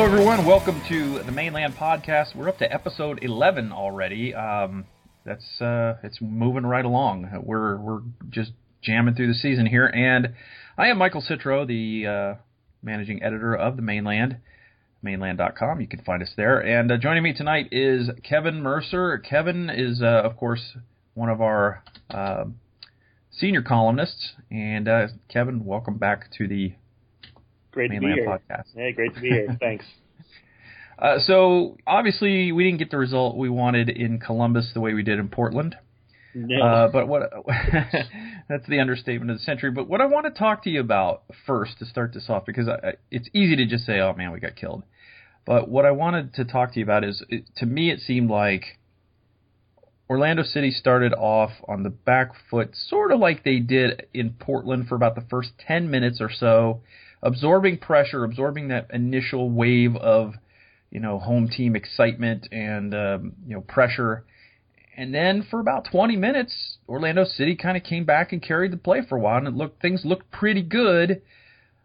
Hello, everyone. Welcome to the Mane Land Podcast. We're up to episode 11 already. Um, that's uh, it's moving right along. We're we're just jamming through the season here, and I am Michael Citro, the uh, managing editor of the Mane Land, mainland.com. You can find us there. And uh, joining me tonight is Kevin Mercer. Kevin is, uh, of course, one of our uh, senior columnists. And uh, Kevin, welcome back to the Great Mane Land to be here. podcast. Hey, great to be here. Thanks. Uh, so obviously we didn't get the result we wanted in Columbus the way we did in Portland. No. Uh, but what that's the understatement of the century. But what I want to talk to you about first to start this off, because I, it's easy to just say, "Oh man, we got killed." But what I wanted to talk to you about is, it, to me, it seemed like Orlando City started off on the back foot, sort of like they did in Portland for about the first ten minutes or so, absorbing pressure, absorbing that initial wave of, you know, home team excitement and um, you know pressure and then for about 20 minutes, Orlando City kind of came back and carried the play for a while, and it looked things looked pretty good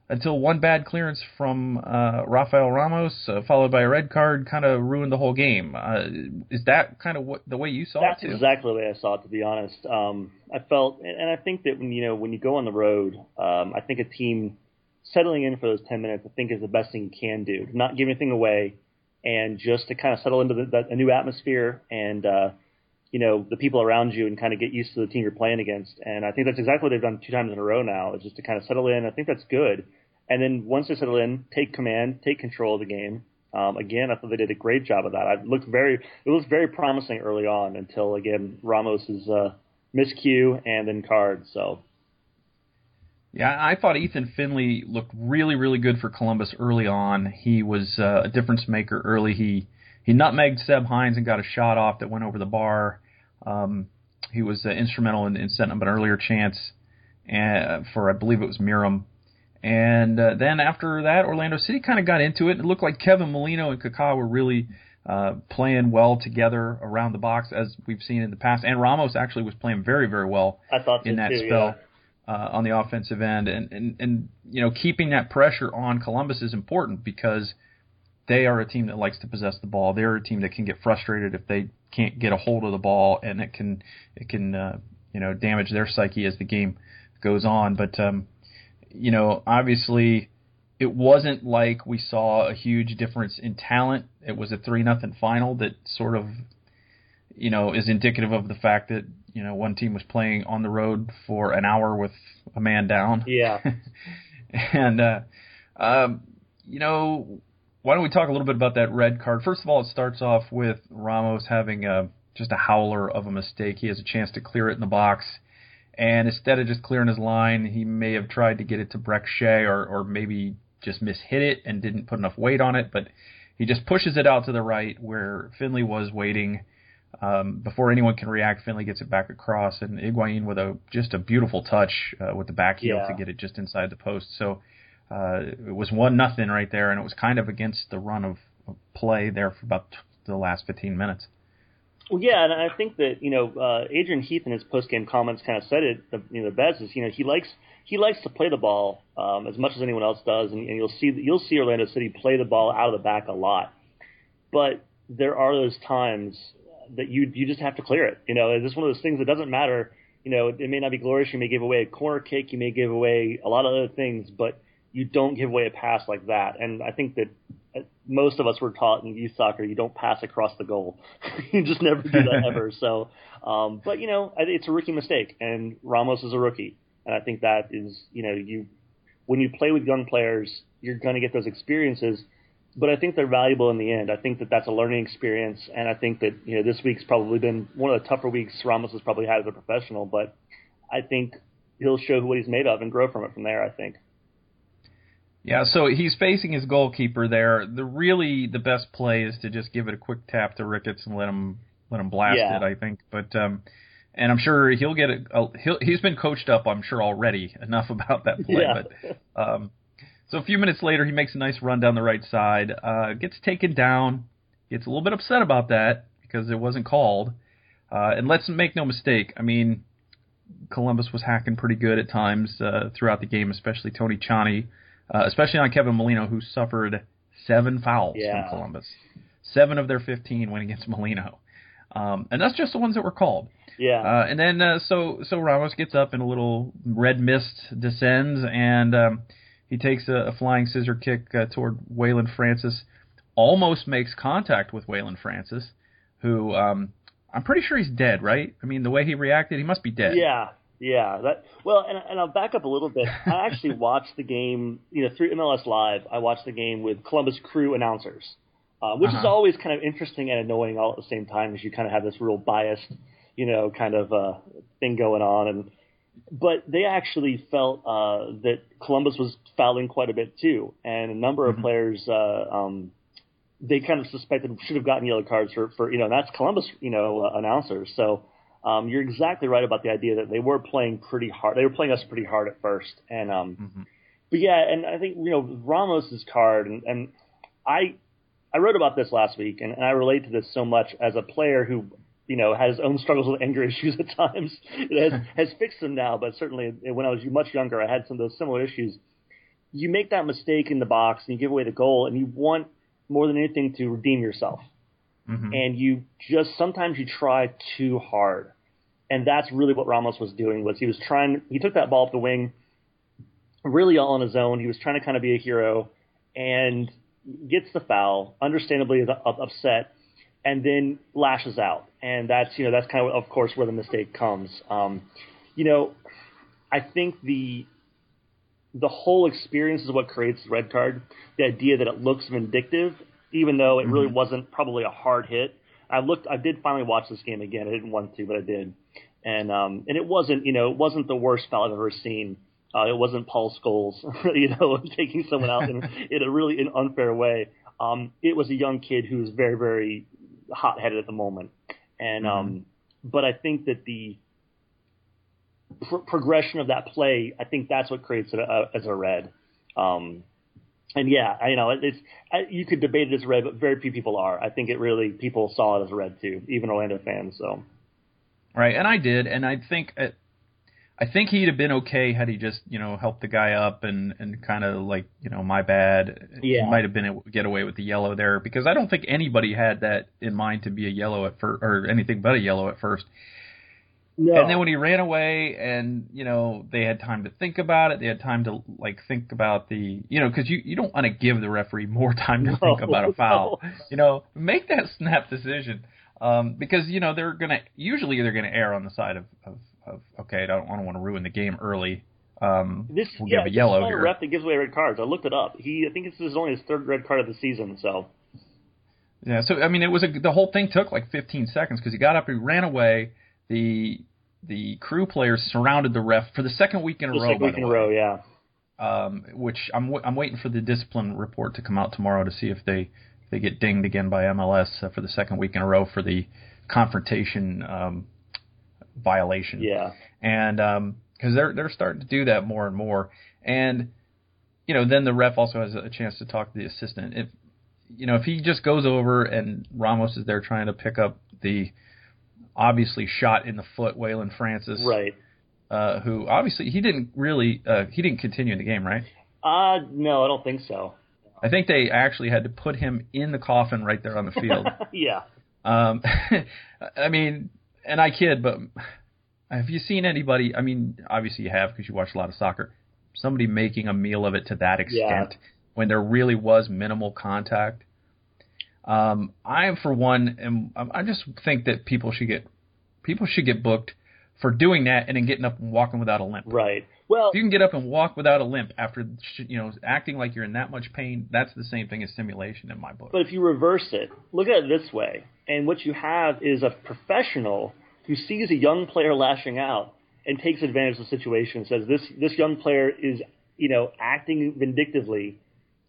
until one bad clearance from uh, Rafael Ramos, uh, followed by a red card, kind of ruined the whole game. Uh, is that kind of what the way you saw That's it That's exactly the way I saw it. To be honest, um, I felt, and and I think that when you know when you go on the road, um, I think a team settling in for those 10 minutes, I think is the best thing you can do. Not give anything away, and just to kind of settle into the, the, a new atmosphere and. Uh, you know the people around you and kind of get used to the team you're playing against. And I think that's exactly what they've done two times in a row now. Is just to kind of settle in. I think that's good. And then once they settle in, take command, take control of the game. Um, again, I thought they did a great job of that. I looked very, it was very promising early on until again Ramos's uh, miscue and then card. So Yeah, I thought Ethan Finlay looked really, really good for Columbus early on. He was uh, a difference maker early. He he nutmegged Seb Hines and got a shot off that went over the bar. Um, he was uh, instrumental in, in setting up an earlier chance uh, for, I believe it was Meram. And uh, then after that, Orlando City kind of got into it. It looked like Kevin Molino and Kaká were really uh, playing well together around the box, as we've seen in the past. And Ramos actually was playing very, very well I thought in that too, spell Yeah. Uh, on the offensive end, and, and and you know keeping that pressure on Columbus is important because they are a team that likes to possess the ball. They're a team that can get frustrated if they can't get a hold of the ball, and it can it can uh, you know damage their psyche as the game goes on. But um, you know obviously it wasn't like we saw a huge difference in talent. It was a three nothing final that sort of you know is indicative of the fact that you know one team was playing on the road for an hour with a man down. Yeah. and uh, um, you know why don't we talk a little bit about that red card? First of all, it starts off with Ramos having a, just a howler of a mistake. He has a chance to clear it in the box, and instead of just clearing his line, he may have tried to get it to Brek Shea or, or maybe just mishit it and didn't put enough weight on it. But he just pushes it out to the right where Finlay was waiting. Um, before anyone can react, Finlay gets it back across, and Higuaín with a just a beautiful touch uh, with the back heel Yeah. to get it just inside the post. So uh, it was one nothing right there, and it was kind of against the run of, of play there for about t- the last 15 minutes. Well, yeah, and I think that you know uh, Adrian Heath in his post game comments kind of said it the, you know the best is you know he likes he likes to play the ball um, as much as anyone else does, and, and you'll see you'll see Orlando City play the ball out of the back a lot, but there are those times that you you just have to clear it. You know, it's just one of those things that doesn't matter. You know, it may not be glorious. You may give away a corner kick. You may give away a lot of other things, but you don't give away a pass like that. And I think that uh, most of us were taught in youth soccer you don't pass across the goal. you just never do that ever. So, um, but you know, it's a rookie mistake, and Ramos is a rookie, and I think that is you know you when you play with young players, you're going to get those experiences. But I think they're valuable in the end. I think that that's a learning experience, and I think that you know this week's probably been one of the tougher weeks Ramos has probably had as a professional. But I think he'll show what he's made of and grow from it from there. I think. Yeah, so he's facing his goalkeeper there. The really the best play is to just give it a quick tap to Ricketts and let him let him blast Yeah. it. I think, but um, and I'm sure he'll get it. He'll, he's been coached up, I'm sure already enough about that play. Yeah. But um, so a few minutes later, he makes a nice run down the right side, uh, gets taken down, gets a little bit upset about that because it wasn't called. Uh, and let's make no mistake. I mean, Columbus was hacking pretty good at times uh, throughout the game, especially Tony Tchani, uh, especially on Kevin Molino, who suffered seven fouls Yeah. from Columbus. Seven of their 15 went against Molino. Um, and that's just the ones that were called. Yeah. Uh, and then uh, so so Ramos gets up and a little red mist descends and um, he takes a, a flying scissor kick uh, toward Waylon Francis, almost makes contact with Waylon Francis, who um, I'm pretty sure he's dead, right? I mean, the way he reacted, he must be dead. Yeah, yeah. That well, and, and I'll back up a little bit. I actually watched the game, you know, through MLS Live. I watched the game with Columbus Crew announcers, uh, which is Uh-huh. always kind of interesting and annoying all at the same time, as you kind of have this real biased, you know, kind of uh, thing going on. And but they actually felt uh, that Columbus was fouling quite a bit too, and a number of players. Uh, um, they kind of suspected should have gotten yellow cards for, for you know that's Columbus you know uh, announcers. So um, you're exactly right about the idea that they were playing pretty hard. They were playing us pretty hard at first, and um, but yeah, and I think you know Ramos's card, and, and I I wrote about this last week, and, and I relate to this so much as a player who you know has his own struggles with anger issues at times. It has has fixed them now, but certainly when I was much younger, I had some of those similar issues. You make that mistake in the box, and you give away the goal, and you want more than anything to redeem yourself Mhm. and you just sometimes you try too hard, and that's really what Ramos was doing. Was he was trying? He took that ball up the wing, really all on his own. He was trying to kind of be a hero, and gets the foul. Understandably, upset, and then lashes out. And that's you know that's kind of of course where the mistake comes. Um, you know, I think the the whole experience is what creates the red card. The idea that it looks vindictive, even though it really wasn't probably a hard hit. I looked. I did finally watch this game again. I didn't want to, but I did. And um, and it wasn't, you know, it wasn't the worst foul I've ever seen. Uh, it wasn't Paul Scholes, you know, taking someone out in, in a really an unfair way. Um, it was a young kid who was very, very hot headed at the moment. And um, but I think that the pr- progression of that play, I think that's what creates it uh, as a red. Um, and yeah, I, you know, it- it's I, you could debate it as red, but very few people are. I think it really people saw it as a red too, even Orlando fans. So Right, and I did, and I think uh, I think he'd have been okay had he just you know helped the guy up and and kind of like you know my bad. Yeah. he might have been able to get away with the yellow there because I don't think anybody had that in mind to be a yellow at first or anything but a yellow at first. no, And then when he ran away, and you know they had time to think about it, they had time to like think about the you know because you you don't want to give the referee more time to think about a foul. no. You know, make that snap decision um, because you know they're gonna usually they're gonna err on the side of, of, of okay, I don't, I don't want to ruin the game early. Um, this we'll yeah, give a yellow here. a ref that gives away red cards. I looked it up. He I think this is only his third red card of the season. So Yeah, so I mean, it was a, the whole thing took like 15 seconds because he got up, he ran away. The the crew players surrounded the ref for the second week in a just row. like week in a row, yeah. um, which I'm w- I'm waiting for the discipline report to come out tomorrow to see if they if they get dinged again by MLS uh, for the second week in a row for the confrontation um, violation. Yeah. and because they're they're starting to do that more and more, and you know then the ref also has a chance to talk to the assistant. If you know if he just goes over and Ramos is there trying to pick up the obviously shot in the foot Waylon Francis, Right. uh, who obviously he didn't really uh, he didn't continue in the game, right? Uh no, I don't think so. I think they actually had to put him in the coffin right there on the field. yeah. um, I mean, and I kid, but have you seen anybody? I mean, obviously you have because you watch a lot of soccer. Somebody making a meal of it to that extent when there really was minimal contact. Um, I, am for one, am I just think that people should get people should get booked for doing that and then getting up and walking without a limp. Right. Well, If you can get up and walk without a limp after you know acting like you're in that much pain, that's the same thing as simulation in my book. But if you reverse it, look at it this way, and what you have is a professional who sees a young player lashing out and takes advantage of the situation. and Says this this young player is you know acting vindictively,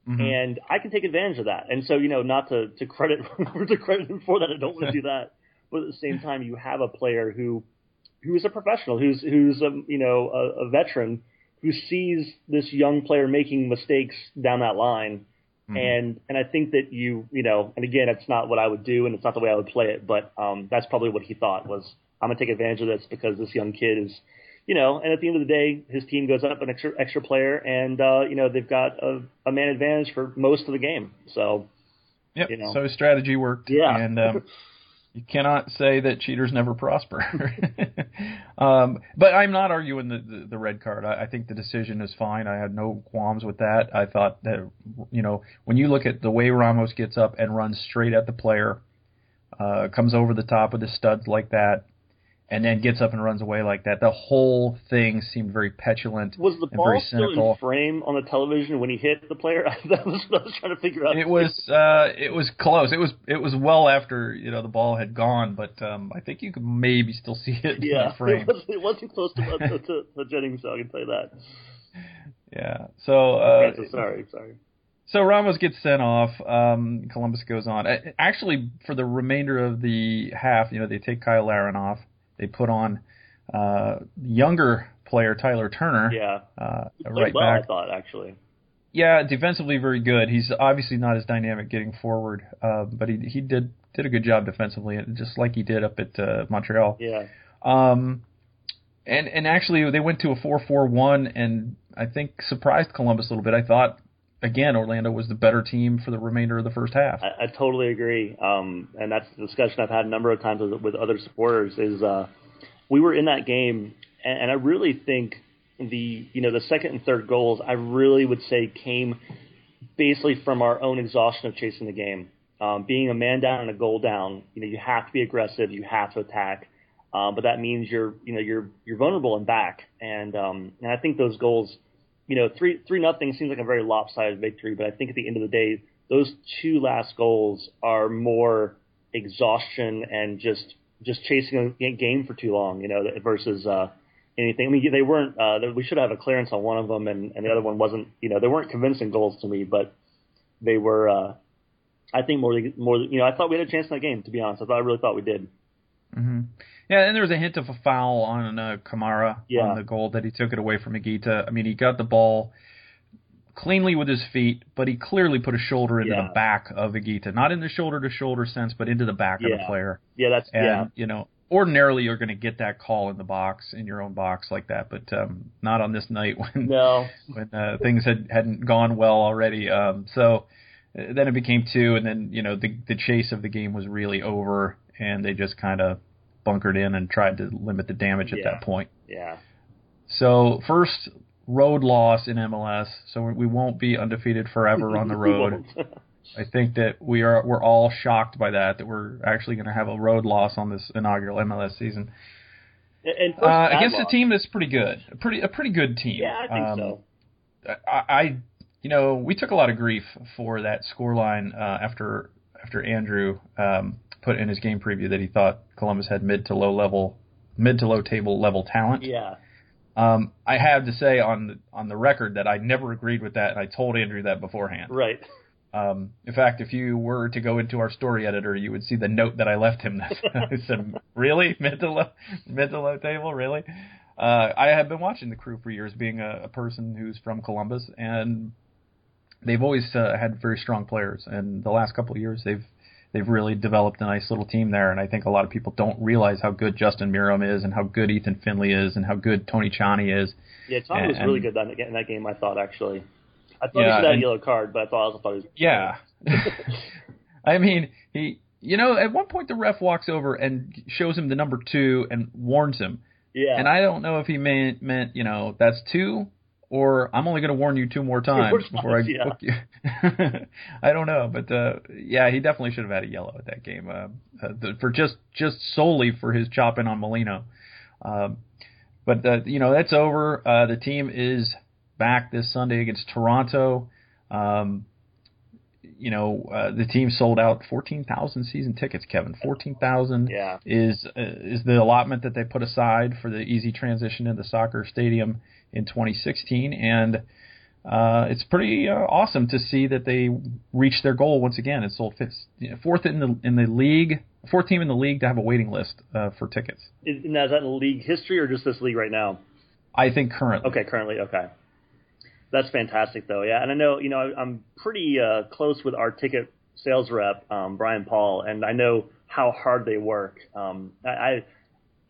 Mm-hmm. and I can take advantage of that. And so you know not to to credit to credit him for that. I don't want to do that. But at the same time, you have a player who who is a professional, who's who's a, you know a, a veteran who sees this young player making mistakes down that line and and I think that you you know, and again, it's not what I would do, and it's not the way I would play it, but um, that's probably what he thought was I'm gonna take advantage of this because this young kid is, you know, and at the end of the day, his team goes up an extra extra player, and uh, you know they've got a, a man advantage for most of the game. So, yep. You know. So his strategy worked. Yeah. And um, you cannot say that cheaters never prosper. um, but I'm not arguing the, the, the red card. I, I think the decision is fine. I had no qualms with that. I thought that, you know, when you look at the way Ramos gets up and runs straight at the player, uh, comes over the top of the studs like that, and then gets up and runs away like that. The whole thing seemed very petulant was the ball still in frame on the television when he hit the player? that was what I was trying to figure out. It was uh, it was close. It was it was well after you know the ball had gone, but um, I think you could maybe still see it in yeah, the frame. it, was, it wasn't close to, to, to, to Jennings, so I can tell you that. Yeah. So uh, Okay, so sorry, sorry. So Ramos gets sent off. Um, Columbus goes on. Uh, Actually, for the remainder of the half, you know, they take Cyle Larin off. They put on uh, younger player Tyler Turner, Yeah, uh, right well, back. I thought actually. Yeah, defensively very good. He's obviously not as dynamic getting forward, uh, but he he did did a good job defensively, just like he did up at uh, Montreal. Yeah, Um, and and actually they went to a four four one, and I think surprised Columbus a little bit. I thought again Orlando was the better team for the remainder of the first half. I, I totally agree. Um, and that's the discussion I've had a number of times with, with other supporters. Is uh, we were in that game, and, and I really think the you know the second and third goals I really would say came basically from our own exhaustion of chasing the game. Um, being a man down and a goal down, you know, you have to be aggressive, you have to attack, um, but that means you're, you know, you're you're vulnerable in back, and um, and I think those goals, you know, three three nothing seems like a very lopsided victory, but I think at the end of the day, those two last goals are more exhaustion and just just chasing a game for too long, you know, versus uh, anything. I mean, they weren't. Uh, we should have a clearance on one of them, and, and the other one wasn't. You know, they weren't convincing goals to me, but they were. Uh, I think more, more. You know, I thought we had a chance in that game. To be honest, I thought I really thought we did. Hmm Yeah, and there was a hint of a foul on uh, Kamara Yeah. on the goal that he took it away from Agita. I mean, he got the ball cleanly with his feet, but he clearly put a shoulder into Yeah. the back of Agita, not in the shoulder to shoulder sense, but into the back of the player. Yeah, that's And yeah. you know, ordinarily you're going to get that call in the box in your own box like that, but um, not on this night when No, when uh, things had hadn't gone well already. Um, so uh, then it became two, and then you know the the chase of the game was really over, and they just kind of bunkered in and tried to limit the damage at Yeah. that point. yeah, So first road loss in MLS, so we won't be undefeated forever on the road. I think that we are we're all shocked by that that we're actually going to have a road loss on this inaugural MLS season and first uh, against a team that's pretty good, a pretty a pretty good team. Yeah, I think Um, so. I, I you know we took a lot of grief for that scoreline uh, after after Andrew um, put in his game preview that he thought Columbus had mid to low level mid to low table level talent. Yeah, Um, I have to say on the, on the record that I never agreed with that, and I told Andrew that beforehand. right. Um, in fact, if you were to go into our story editor, you would see the note that I left him. I said, "Really, mid to low, mid to low table, really?" Uh, I have been watching the crew for years, being a, a person who's from Columbus, and they've always uh, had very strong players. And the last couple of years, they've they've really developed a nice little team there. And I think a lot of people don't realize how good Justin Meram is, and how good Ethan Finlay is, and how good Tony Tchani is. Yeah, was And- really good that, in that game. I thought actually. I thought Yeah, he should have a yellow card, but I thought I also thought he was. Yeah. I mean, he, you know, at one point the ref walks over and shows him the number two and warns him. Yeah. And I don't know if he meant, meant you know, that's two or I'm only going to warn you two more times before I yeah. book you. I don't know, but uh yeah, he definitely should have had a yellow at that game uh, uh, the, for just just solely for his chopping on Molino. Um, but uh, you know that's over. Uh, the team is back this Sunday against Toronto. Um, you know uh, the team sold out 14,000 season tickets. Kevin, 14,000 Yeah. is uh, is the allotment that they put aside for the easy transition into soccer stadium in 2016, and uh, it's pretty uh, awesome to see that they reached their goal once again. It sold fifth, you know, fourth in the in the league, fourth team in the league to have a waiting list uh, for tickets. Is, now, is that in league history or just this league right now? I think currently. Okay, currently, okay. That's fantastic, though. Yeah, and I know you know I- I'm pretty uh, close with our ticket sales rep, um, Brian Paul, and I know how hard they work. Um, I, I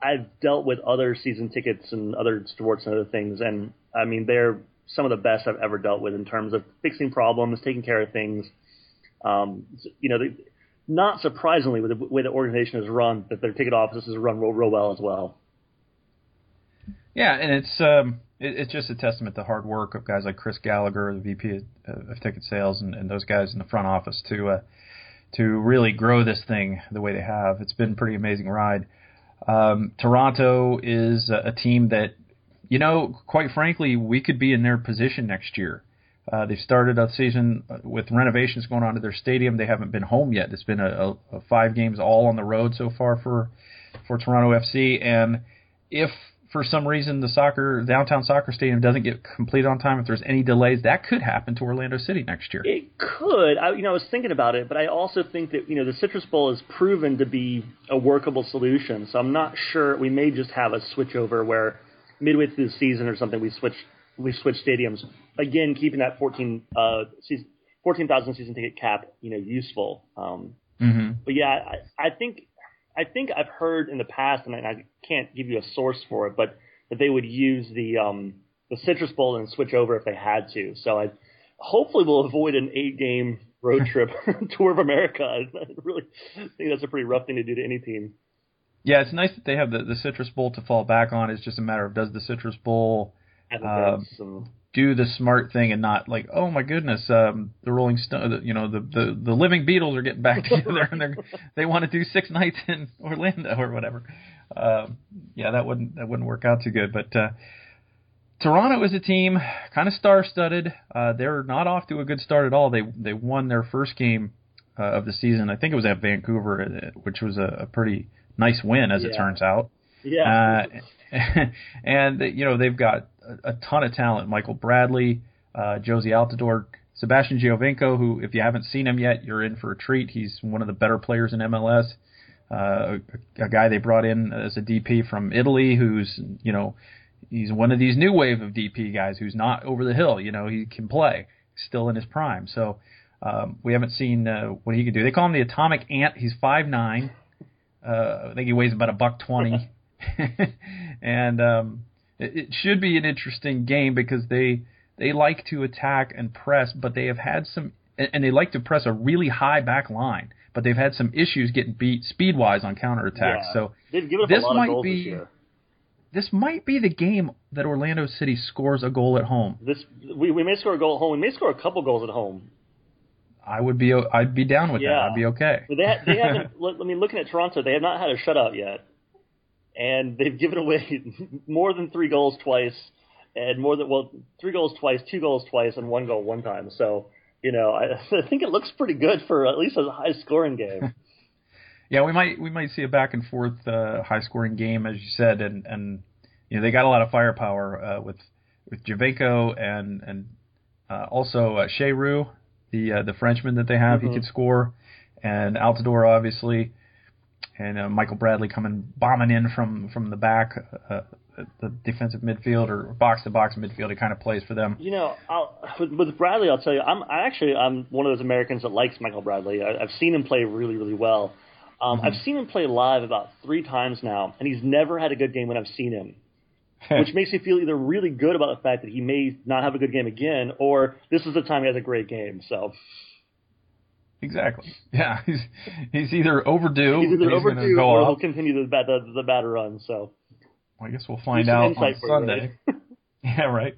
I've dealt with other season tickets and other sports and other things, and I mean they're some of the best I've ever dealt with in terms of fixing problems, taking care of things. Um, you know, they, not surprisingly, with the way the organization is run, that their ticket offices run real, real well as well. Yeah, and it's um, it, it's just a testament to hard work of guys like Chris Gallagher, the VP of, of ticket sales, and, and those guys in the front office to uh, to really grow this thing the way they have. It's been a pretty amazing ride. Um, Toronto is a, a team that, you know, quite frankly, we could be in their position next year. Uh, they've started a season with renovations going on to their stadium. They haven't been home yet. It's been a, a, a five games all on the road so far for for Toronto FC. And if for some reason the soccer downtown soccer stadium doesn't get completed on time, if there's any delays, that could happen to Orlando City next year. It could. I, you know, I was thinking about it, but I also think that you know the Citrus Bowl has proven to be a workable solution. So I'm not sure we may just have a switchover where midway through the season or something we switch we switch stadiums again, keeping that 14 uh, season, 14,000 season ticket cap, you know, useful. Um, mm-hmm. But yeah, I, I think I think I've heard in the past, and I, I can't give you a source for it, but that they would use the um, the Citrus Bowl and switch over if they had to. So I hopefully we'll avoid an eight game road trip tour of America. I really think that's a pretty rough thing to do to any team. Yeah, it's nice that they have the, the Citrus Bowl to fall back on. It's just a matter of does the Citrus Bowl uh, do the smart thing and not like, oh my goodness, um, the Rolling Stone, you know, the, the the Living Beatles are getting back together and they they want to do six nights in Orlando or whatever. Um, yeah, that wouldn't that wouldn't work out too good. But uh, Toronto is a team kind of star-studded. Uh, they're not off to a good start at all. They they won their first game uh, of the season. I think it was at Vancouver, uh, which was a, a pretty nice win as yeah. it turns out. Yeah. Uh, and you know they've got a, a ton of talent. Michael Bradley, uh, Jozy Altidore, Sebastian Giovinco, who if you haven't seen him yet, you're in for a treat. He's one of the better players in MLS. Uh, a, a guy they brought in as a DP from Italy, who's you know he's one of these new wave of DP guys who's not over the hill. You know he can play, still in his prime. So um, we haven't seen uh, what he can do. They call him the Atomic Ant. He's five nine. Uh, I think he weighs about a buck twenty. and um, it, it should be an interesting game because they they like to attack and press, but they have had some, and they like to press a really high back line, but they've had some issues getting beat speed wise on counterattacks. Yeah. So this might be this might be the game that Orlando City scores a goal at home. This we, we may score a goal at home. We may score a couple goals at home. I would be I'd be down with yeah. that. I'd be okay. But they they haven't. I mean, looking at Toronto, they have not had a shutout yet and they've given away more than three goals twice, and more than well, three goals twice, two goals twice, and one goal one time. So you know, I, I think it looks pretty good for at least a high scoring game. yeah, we might we might see a back and forth uh, high scoring game, as you said, and and you know they got a lot of firepower uh, with with Giovinco and and uh, also uh, Cheyrou, the uh, the Frenchman that they have, mm-hmm. he could score, and Altidore obviously and uh, Michael Bradley coming bombing in from from the back, uh, the defensive midfield or box to box midfield. He kind of plays for them. You know, I'll, with, with Bradley, I'll tell you, I'm I actually I'm one of those Americans that likes Michael Bradley. I, I've seen him play really really well. Um, mm-hmm. I've seen him play live about three times now, and he's never had a good game when I've seen him. which makes me feel either really good about the fact that he may not have a good game again, or this is the time he has a great game. So Exactly. Yeah, he's he's either overdue. He's either he's overdue, go or off. he'll continue the bad the, the bad run. So I guess we'll find out on insight for you, Sunday. yeah, right.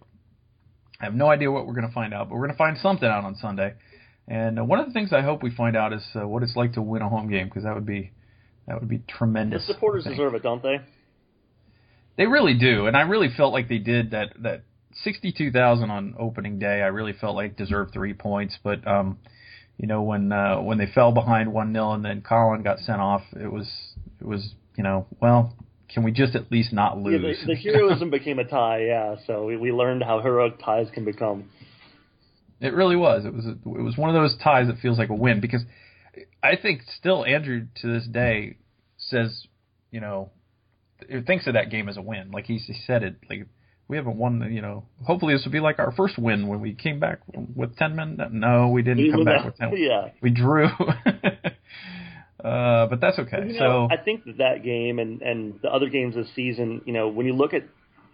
I have no idea what we're going to find out, but we're going to find something out on Sunday. And uh, one of the things I hope we find out is uh, what it's like to win a home game because that would be that would be tremendous. The supporters deserve it, don't they? They really do, and I really felt like they did that. That sixty-two thousand on opening day, I really felt like deserved three points. But um, you know, when uh, when they fell behind one 0 and then Collin got sent off, it was it was you know, well, can we just at least not lose? Yeah, the, the heroism became a tie, yeah. So we, we learned how heroic ties can become. It really was. It was a, it was one of those ties that feels like a win because I think still Andrew to this day says, you know, thinks of that game as a win. Like he, he said it like we haven't won. You know, hopefully this will be like our first win when we came back with ten men. No, we didn't come back with ten. Yeah, we drew. Uh, but that's okay. You know, so I think that that game and and the other games this season, you know, when you look at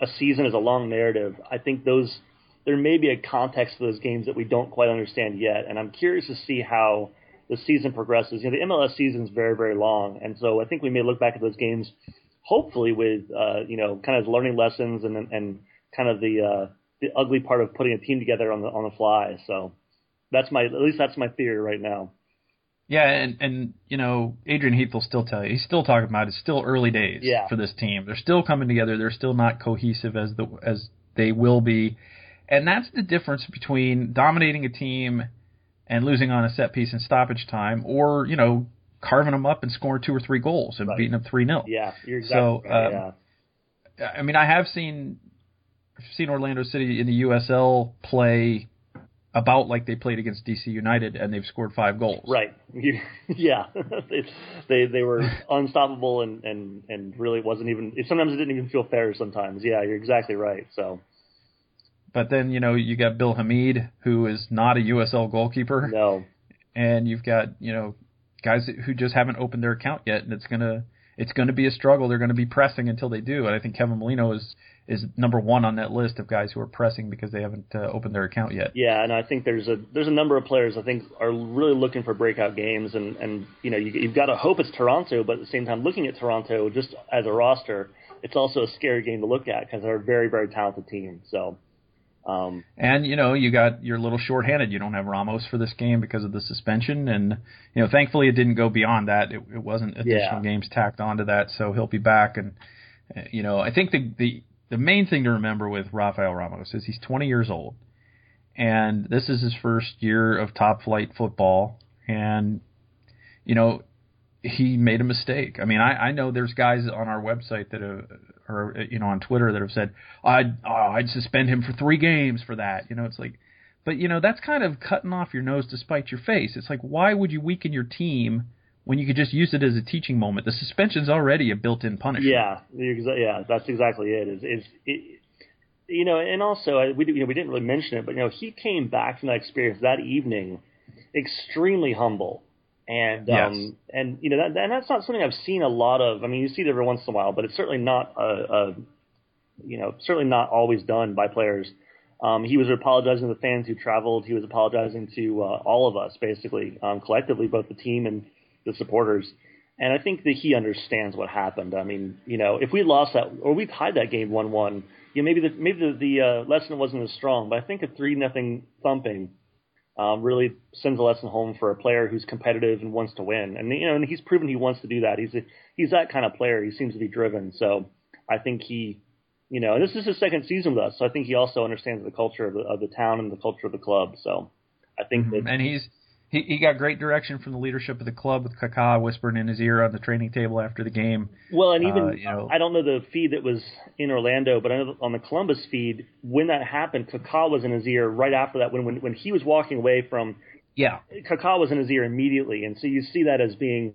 a season as a long narrative, I think those there may be a context to those games that we don't quite understand yet, and I'm curious to see how the season progresses. You know, the MLS season is very very long, and so I think we may look back at those games, hopefully with uh, you know kind of learning lessons and and kind of the uh, the ugly part of putting a team together on the on the fly. So that's my at least that's my theory right now. Yeah, and and you know Adrian Heath will still tell you he's still talking about it's still early days yeah. for this team. They're still coming together. They're still not cohesive as the as they will be, and that's the difference between dominating a team and losing on a set piece in stoppage time, or you know carving them up and scoring two or three goals and right. beating them three 0 Yeah, you're exactly so, right. Um, yeah. I mean, I have seen seen Orlando City in the USL play about like they played against DC United and they've scored five goals. Right. yeah. they they were unstoppable and and and really wasn't even. Sometimes it didn't even feel fair. Sometimes. Yeah, you're exactly right. So. But then you know you got Bill Hamid, who is not a USL goalkeeper. No. And you've got you know guys who just haven't opened their account yet, and it's gonna it's gonna be a struggle. They're gonna be pressing until they do, and I think Kevin Molino is is number one on that list of guys who are pressing because they haven't uh, opened their account yet. Yeah, and I think there's a there's a number of players I think are really looking for breakout games, and and you know you, you've got to hope it's Toronto, but at the same time, looking at Toronto just as a roster, it's also a scary game to look at because they're a very very talented team. So. Um, and you know you got you're a little shorthanded. You don't have Ramos for this game because of the suspension, and you know thankfully it didn't go beyond that. It, it wasn't additional yeah. games tacked onto that, so he'll be back. And uh, you know I think the the the main thing to remember with Rafael Ramos is he's 20 years old, and this is his first year of top flight football, and you know he made a mistake. I mean, I, I know there's guys on our website that have, or you know, on Twitter that have said, I'd oh, I'd suspend him for three games for that. You know, it's like, but you know, that's kind of cutting off your nose to spite your face. It's like, why would you weaken your team when you could just use it as a teaching moment? The suspension's already a built-in punishment. Yeah, yeah, that's exactly it. Is is it, you know, and also we you know we didn't really mention it, but you know, he came back from that experience that evening extremely humble and yes. um and you know that and that's not something I've seen a lot of. I mean, you see it every once in a while, but it's certainly not a, a you know certainly not always done by players. Um, he was apologizing to the fans who traveled. He was apologizing to uh, all of us, basically, um, collectively, both the team and the supporters. And I think that he understands what happened. I mean, you know, if we lost that or we tied that game one-one, you know, maybe the maybe the, the uh, lesson wasn't as strong. But I think a three nothing thumping um, really sends a lesson home for a player who's competitive and wants to win. And you know, and he's proven he wants to do that. He's a, he's that kind of player. He seems to be driven. So I think he, you know, and this is his second season with us. So I think he also understands the culture of the, of the town and the culture of the club. So I think mm-hmm. that, and he's he, he got great direction from the leadership of the club with Kaká whispering in his ear on the training table after the game. Well, and even uh, you know, I don't know the feed that was in Orlando, but I know on the Columbus feed when that happened, Kaká was in his ear right after that when when when he was walking away from. Yeah, Kaká was in his ear immediately, and so you see that as being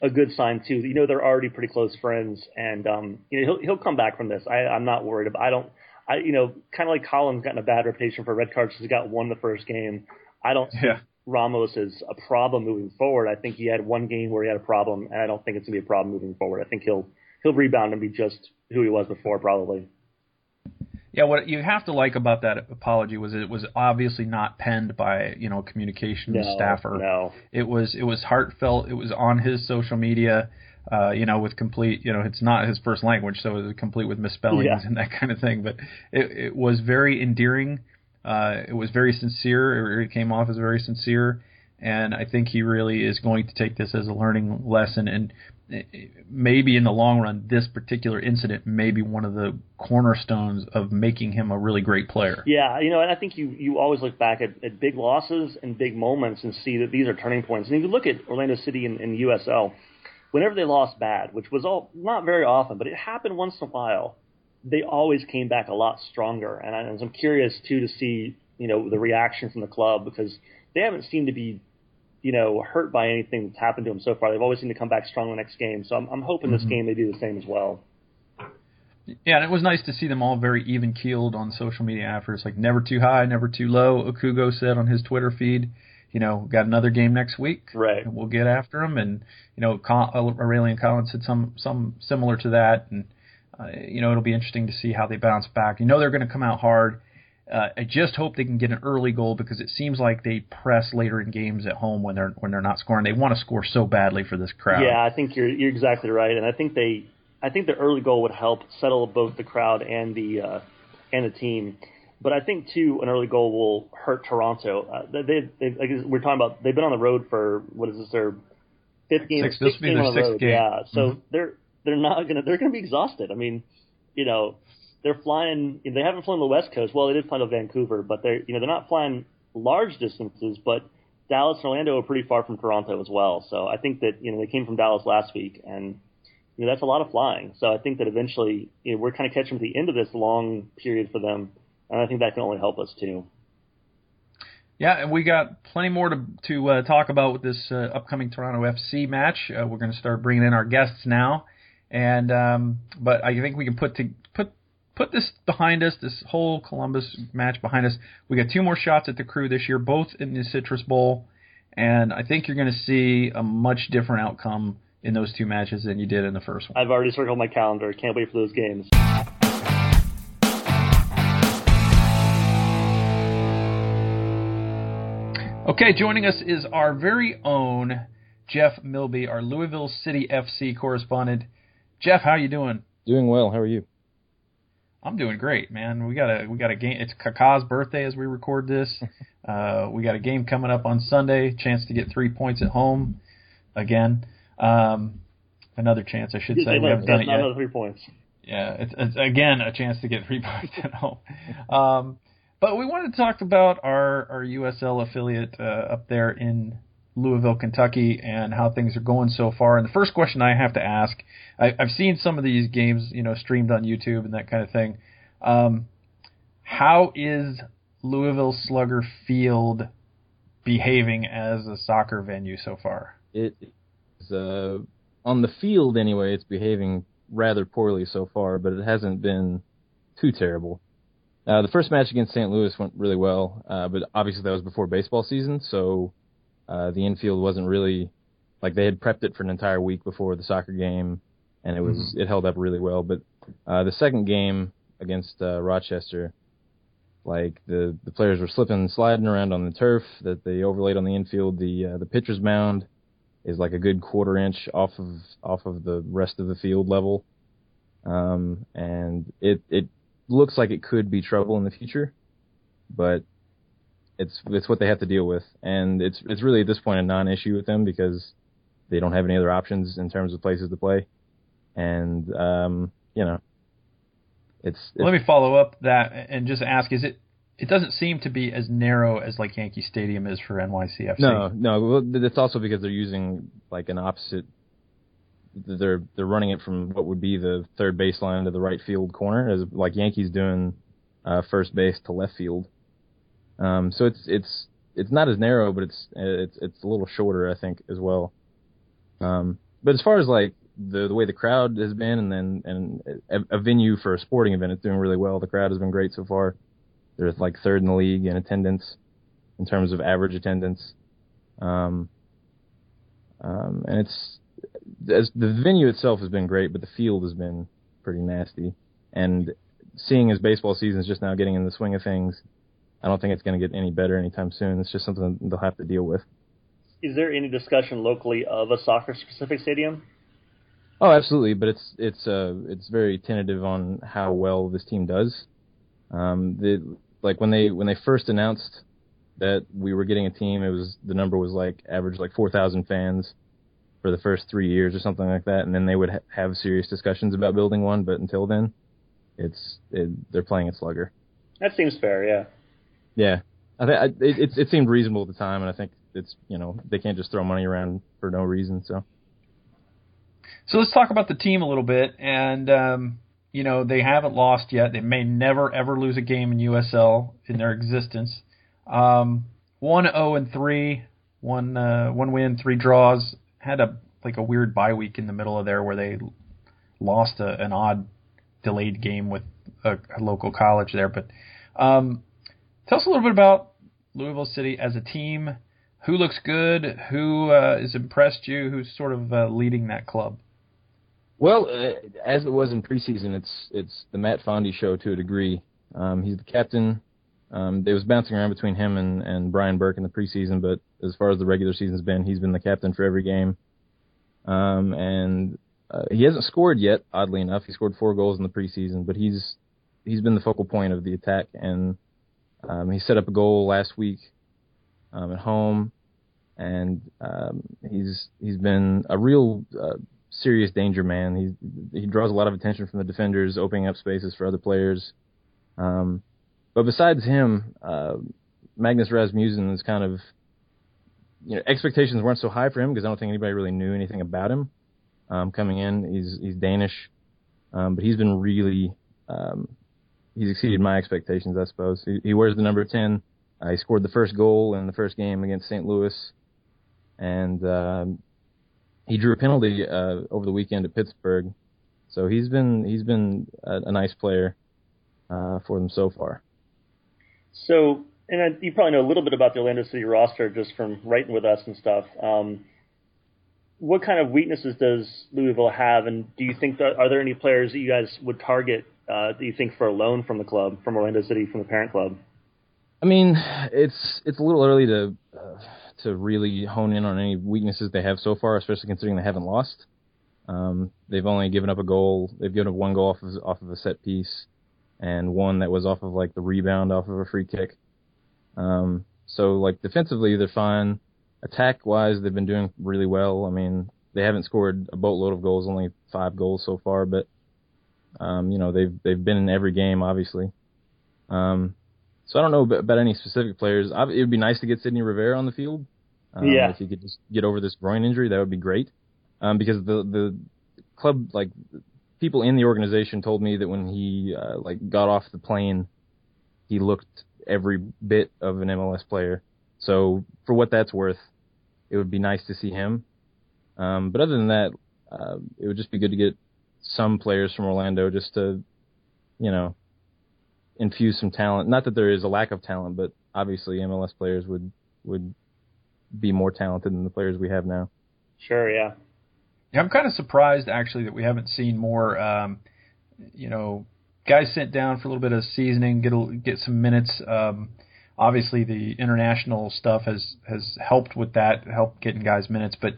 a good sign too. You know they're already pretty close friends, and um, you know he'll he'll come back from this. I, I'm not worried. About, I don't. I you know kind of like Collin's gotten a bad reputation for red cards because he got one the first game. I don't yeah. Ramos is a problem moving forward. I think he had one game where he had a problem, and I don't think it's gonna be a problem moving forward. I think he'll he'll rebound and be just who he was before, probably. Yeah, what you have to like about that apology was it was obviously not penned by you know a communications no, staffer. No, it was it was heartfelt. It was on his social media. Uh, you know, with complete, you know, it's not his first language, so it was complete with misspellings yeah. and that kind of thing. But it, it was very endearing. Uh, it was very sincere. It came off as very sincere, and I think he really is going to take this as a learning lesson. And maybe in the long run, this particular incident may be one of the cornerstones of making him a really great player. Yeah, you know, and I think you you always look back at, at big losses and big moments and see that these are turning points. And if you look at Orlando City and, and USL, whenever they lost bad, which was all not very often, but it happened once in a while they always came back a lot stronger. And, I, and I'm curious too to see you know the reaction from the club because they haven't seemed to be you know hurt by anything that's happened to them so far. They've always seemed to come back strong the next game. So I'm, I'm hoping this mm-hmm. game they do the same as well. Yeah, and it was nice to see them all very even keeled on social media after. It's like never too high, never too low. Okugo said on his Twitter feed, you know, got another game next week. Right. And we'll get after them. And you know, Col- uh, Aurélien Collins said some some similar to that. And you know, it'll be interesting to see how they bounce back. You know, they're going to come out hard. Uh, I just hope they can get an early goal because it seems like they press later in games at home when they're when they're not scoring. They want to score so badly for this crowd. Yeah, I think you're you're exactly right, and I think they I think the early goal would help settle both the crowd and the uh, and the team. But I think too, an early goal will hurt Toronto. Uh, they, they, like we're talking about, they've been on the road for what is this their fifth game? Six, this will be their on the sixth road. game. Yeah, so Mhm. they're they're not gonna they're gonna be exhausted. I mean, you know, they're flying. They haven't flown the West Coast. Well, they did fly to Vancouver, but they're you know they're not flying large distances. But Dallas and Orlando are pretty far from Toronto as well. So I think that you know they came from Dallas last week, and you know that's a lot of flying. So I think that eventually you know, we're kind of catching the end of this long period for them, and I think that can only help us too. Yeah, and we got plenty more to to uh, talk about with this uh, upcoming Toronto FC match. Uh, we're going to start bringing in our guests now, and um, but I think we can put to put put this behind us. This whole Columbus match behind us. We got two more shots at the crew this year, both in the Citrus Bowl, and I think you're going to see a much different outcome in those two matches than you did in the first one. I've already circled my calendar. Can't wait for those games. Okay, joining us is our very own Jeff Milby, our Louisville City FC correspondent. Jeff, how you doing? Doing well. How are you? I'm doing great, man. We got a we got a game. It's Kaka's birthday as we record this. Uh, we got a game coming up on Sunday. Chance to get three points at home again. Um, another chance, I should say. We haven't done it not yet. another three points. Yeah, it's, it's again a chance to get three points at home. Um, but we wanted to talk about our our USL affiliate uh, up there in Louisville, Kentucky, and how things are going so far. And the first question I have to ask, I, I've seen some of these games, you know, streamed on YouTube and that kind of thing. Um, how is Louisville Slugger Field behaving as a soccer venue so far? It is uh, on the field anyway. It's behaving rather poorly so far, but it hasn't been too terrible. Uh, the first match against St. Louis went really well, uh, but obviously that was before baseball season, so uh, the infield wasn't really like they had prepped it for an entire week before the soccer game, and it was it held up really well. But uh, the second game against uh, Rochester, like the the players were slipping and sliding around on the turf that they overlaid on the infield. The uh, the pitcher's mound is like a good quarter inch off of off of the rest of the field level, um, and it it looks like it could be trouble in the future, but it's it's what they have to deal with, and it's it's really at this point a non-issue with them because they don't have any other options in terms of places to play, and um, you know, it's, it's Let me follow up that and just ask: Is it? It doesn't seem to be as narrow as like Yankee Stadium is for NYCFC. No, no. Well, it's also because they're using like an opposite. They're they're running it from what would be the third baseline to the right field corner, as like Yankees doing uh, first base to left field. Um, so it's it's it's not as narrow, but it's it's it's a little shorter, I think, as well. Um, but as far as like the the way the crowd has been, and then and a, a venue for a sporting event, it's doing really well. The crowd has been great so far. They're like third in the league in attendance in terms of average attendance. Um, um, and it's as the venue itself has been great, but the field has been pretty nasty. And seeing as baseball season is just now getting in the swing of things, I don't think it's going to get any better anytime soon. It's just something they'll have to deal with. Is there any discussion locally of a soccer specific stadium? Oh, absolutely, but it's it's uh it's very tentative on how well this team does. Um, the like when they when they first announced that we were getting a team, it was the number was like average like four thousand fans for the first three years or something like that, and then they would ha- have serious discussions about building one. But until then, it's it, they're playing it slugger. That seems fair. Yeah. Yeah, I think it, it seemed reasonable at the time, and I think it's you know they can't just throw money around for no reason. So So let's talk about the team a little bit. And, um, you know, they haven't lost yet. They may never, ever lose a game in USL in their existence. Um, 1 0 and 3, one, uh, one win, three draws. Had a like a weird bye week in the middle of there where they lost a, an odd delayed game with a, a local college there. But um, tell us a little bit about Louisville City as a team. who looks good? Who uh, has impressed you? Who's sort of uh, leading that club? Well, uh, as it was in preseason, it's it's the Matt Fondy show to a degree. Um, he's the captain. Um, it was bouncing around between him and, and Bryan Burke in the preseason, but as far as the regular season's been, he's been the captain for every game. Um, and uh, he hasn't scored yet, oddly enough. He scored four goals in the preseason, but he's he's been the focal point of the attack, and um, he set up a goal last week um, at home, and um, he's he's been a real uh, serious danger man. He he draws a lot of attention from the defenders, opening up spaces for other players. Um, but besides him, uh, Magnus Rasmussen is kind of you know expectations weren't so high for him because I don't think anybody really knew anything about him um, coming in. He's he's Danish, um, but he's been really um, he's exceeded my expectations, I suppose. He, he wears the number ten. Uh, he scored the first goal in the first game against St. Louis, and um, he drew a penalty uh, over the weekend at Pittsburgh. So he's been he's been a, a nice player uh, for them so far. So, and I, you probably know a little bit about the Orlando City roster just from writing with us and stuff. Um, what kind of weaknesses does Louisville have, and do you think that are there any players that you guys would target? Uh, do you think for a loan from the club, from Orlando City, from the parent club? I mean, it's it's a little early to uh, to really hone in on any weaknesses they have so far, especially considering they haven't lost. Um, they've only given up a goal. They've given up one goal off of off of a set piece, and one that was off of like the rebound off of a free kick. Um, so like defensively, they're fine attack wise, they've been doing really well. I mean, they haven't scored a boatload of goals, only five goals so far, but um, you know they've they've been in every game, obviously. Um, so I don't know about any specific players. It would be nice to get Sidney Rivera on the field. Um, yeah. If he could just get over this groin injury, that would be great. Um, because the the club like people in the organization told me that when he uh, like got off the plane, he looked every bit of an MLS player. So for what that's worth, it would be nice to see him. Um, but other than that, uh, it would just be good to get some players from Orlando just to, you know, infuse some talent. Not that there is a lack of talent, but obviously MLS players would would be more talented than the players we have now. Sure, yeah. Yeah, I'm kind of surprised actually that we haven't seen more. Um, you know, guys sent down for a little bit of seasoning, get a, get some minutes. Um, obviously the international stuff has has helped with that, helped getting guys minutes. But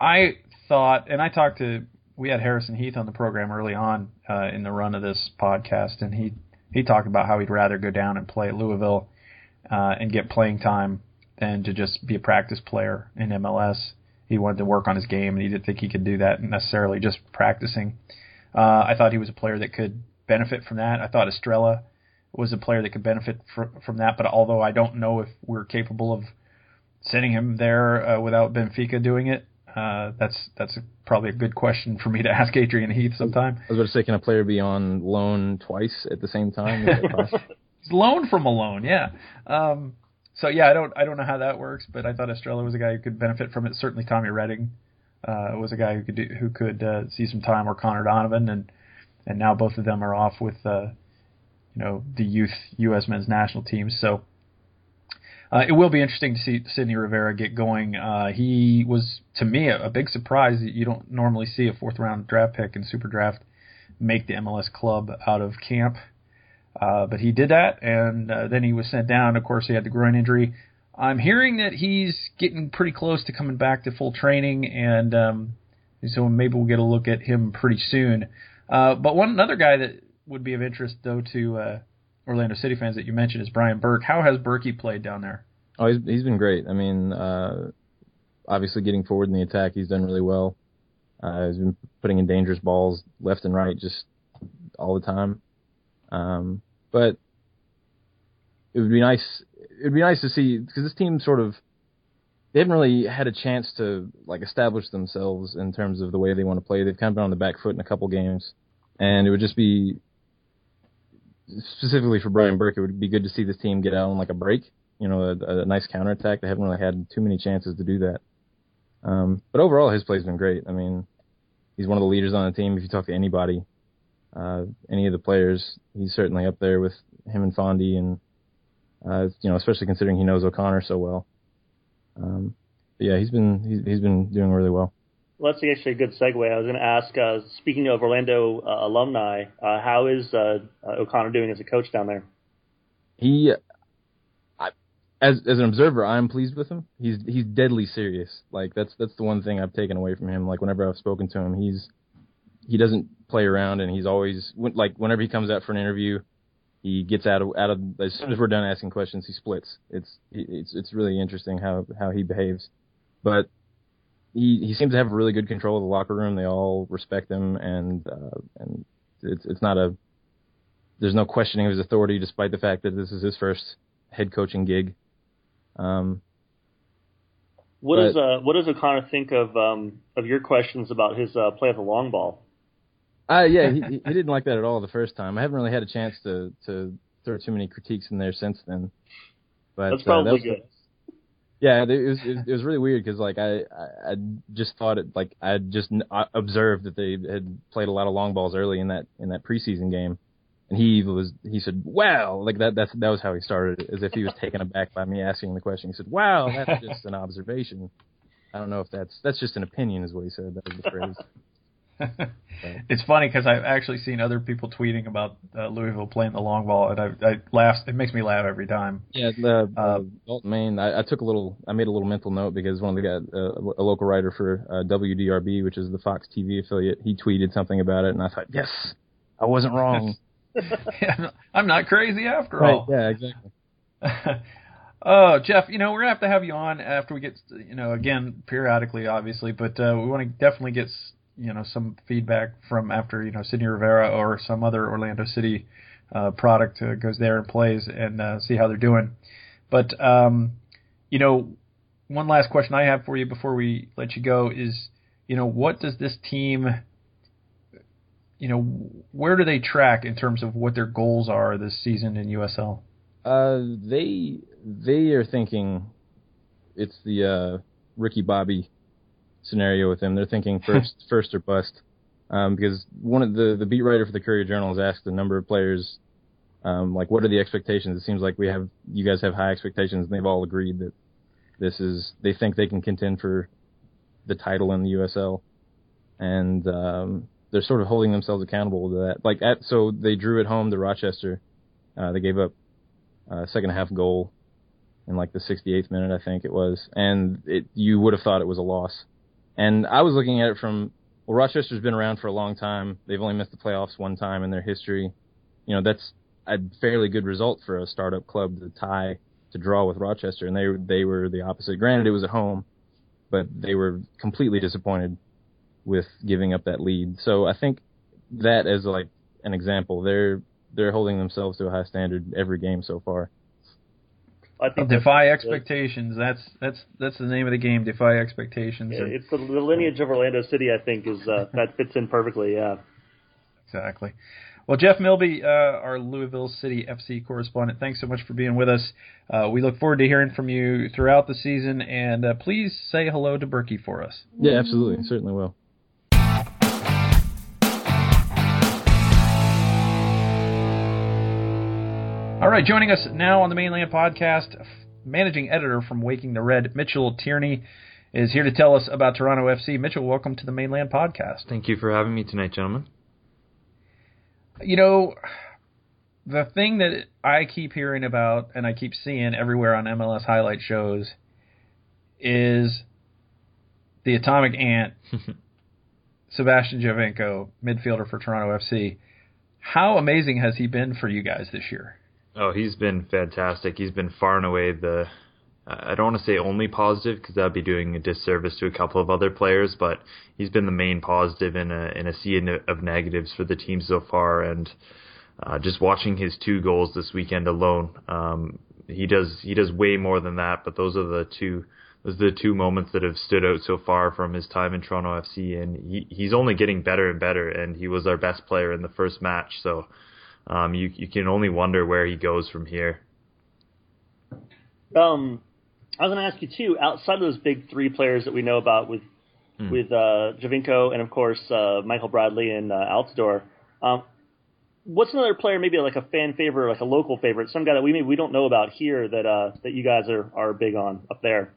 I thought, and I talked to, we had Harrison Heath on the program early on uh, in the run of this podcast, and he he talked about how he'd rather go down and play at Louisville uh, and get playing time than to just be a practice player in MLS. He wanted to work on his game, and he didn't think he could do that necessarily just practicing. Uh, I thought he was a player that could benefit from that. I thought Estrela was a player that could benefit fr- from that. But although I don't know if we're capable of sending him there uh, without Benfica doing it, uh, that's that's probably a good question for me to ask Adrian Heath sometime. I was going to say, can a player be on loan twice at the same time? He's loaned from a loan, yeah. Um, so yeah, I don't I don't know how that works, but I thought Estrela was a guy who could benefit from it. Certainly, Tommy Redding uh, was a guy who could do, who could uh, see some time, or Connor Donovan, and and now both of them are off with uh, you know the youth U.S. men's national teams. So uh, it will be interesting to see Sidney Rivera get going. Uh, he was to me a, a big surprise. That you don't normally see a fourth round draft pick in Super Draft make the MLS club out of camp. Uh, but he did that, and uh, then he was sent down. Of course, he had the groin injury. I'm hearing that he's getting pretty close to coming back to full training, and um, so maybe we'll get a look at him pretty soon. Uh, but one another guy that would be of interest though to uh, Orlando City fans that you mentioned is Bryan Burke. How has Berkey played down there? Oh, he's he's been great. I mean, uh, obviously getting forward in the attack, he's done really well. Uh, he's been putting in dangerous balls left and right just all the time. Um, but it would be nice. It would be nice to see because this team sort of they haven't really had a chance to like establish themselves in terms of the way they want to play. They've kind of been on the back foot in a couple games and it would just be specifically for Bryan Burke. It would be good to see this team get out on like a break, you know, a, a nice counterattack. They haven't really had too many chances to do that. Um, but overall, his play's been great. I mean, he's one of the leaders on the team. If you talk to anybody, uh, any of the players, he's certainly up there with him and Fondy, and uh, you know, especially considering he knows O'Connor so well. Um, but yeah, he's been he's, he's been doing really well. Well, that's actually a good segue. I was going to ask, uh, speaking of Orlando uh, alumni, uh, how is uh, uh, O'Connor doing as a coach down there? He, as as an observer, I'm pleased with him. He's he's deadly serious. Like that's that's the one thing I've taken away from him. Like whenever I've spoken to him, he's he doesn't play around, and he's always like whenever he comes out for an interview, he gets out of out of as soon as we're done asking questions, he splits. It's it's it's really interesting how how he behaves, but he he seems to have really good control of the locker room. They all respect him, and uh, and it's it's not a there's no questioning of his authority, despite the fact that this is his first head coaching gig. Um, what but, does uh, what does O'Connor think of um, of your questions about his uh, play of the long ball? Uh, yeah, he, he didn't like that at all the first time. I haven't really had a chance to to throw too many critiques in there since then. But that's probably uh, that was, good. Yeah, it was it was really weird because like I I just thought it like I just observed that they had played a lot of long balls early in that in that preseason game, and he was he said wow like that that's that was how he started as if he was taken aback by me asking the question. He said wow that's just an observation. I don't know if that's that's just an opinion is what he said. That was the phrase. it's funny because I've actually seen other people tweeting about uh, Louisville playing the long ball, and I, I laugh. It makes me laugh every time. Yeah, the uh, Dalton Maine. I, I took a little. I made a little mental note because one of the guys, uh, a local writer for uh, WDRB, which is the Fox TV affiliate, he tweeted something about it, and I thought, yes, I wasn't wrong. I'm not crazy after right, all. Yeah, exactly. Oh, Jeff, you know we're gonna have to have you on after we get, you know, again periodically, obviously, but uh, we want to definitely get you know some feedback from after you know Sidney Rivera or some other Orlando City uh, product uh, goes there and plays and uh, see how they're doing. But um, you know, one last question I have for you before we let you go is, you know, what does this team, you know, where do they track in terms of what their goals are this season in USL? Uh, they they are thinking it's the uh, Ricky Bobby scenario with them. They're thinking first first or bust. Um, because one of the the beat writer for the Courier Journal has asked a number of players, um, like, what are the expectations? It seems like we have you guys have high expectations, and they've all agreed that this is they think they can contend for the title in the USL, and um, they're sort of holding themselves accountable to that. Like, at so they drew at home to Rochester. Uh, they gave up a second half goal in like the 68th minute, I think it was, and it you would have thought it was a loss. And I was looking at it from well, Rochester's been around for a long time. They've only missed the playoffs one time in their history. You know, that's a fairly good result for a startup club to tie to draw with Rochester, and they they were the opposite. Granted, it was at home, but they were completely disappointed with giving up that lead. So I think that as like an example, they're they're holding themselves to a high standard every game so far. I think defy expectations. That's that's that's the name of the game. Defy expectations. Yeah, it's the, the, lineage of Orlando City. I think is uh, that fits in perfectly. Yeah. Exactly. Well, Jeff Milby, uh, our Louisville City FC correspondent, thanks so much for being with us. Uh, we look forward to hearing from you throughout the season, and uh, please say hello to Berkey for us. Yeah, absolutely, certainly will. All right, joining us now on the Mane Land Podcast, managing editor from Waking the Red, Mitchell Tierney, is here to tell us about Toronto FC. Mitchell, welcome to the Mane Land Podcast. Thank you for having me tonight, gentlemen. You know, the thing that I keep hearing about and I keep seeing everywhere on MLS highlight shows is the atomic ant, Sebastian Giovinco, midfielder for Toronto FC. How amazing has he been for you guys this year? Oh, he's been fantastic. He's been far and away the I don't want to say only positive because that'd be doing a disservice to a couple of other players, but he's been the main positive in a in a sea of negatives for the team so far. And uh, just watching his two goals this weekend alone, um, he does he does way more than that. But those are the two those are the two moments that have stood out so far from his time in Toronto FC, and he he's only getting better and better. And he was our best player in the first match, so um, you you can only wonder where he goes from here. Um, I was going to ask you too. Outside of those big three players that we know about with mm. with uh, Giovinco and of course uh, Michael Bradley and uh, Altidore, um, what's another player maybe like a fan favorite, like a local favorite, some guy that we maybe we don't know about here that uh, that you guys are are big on up there?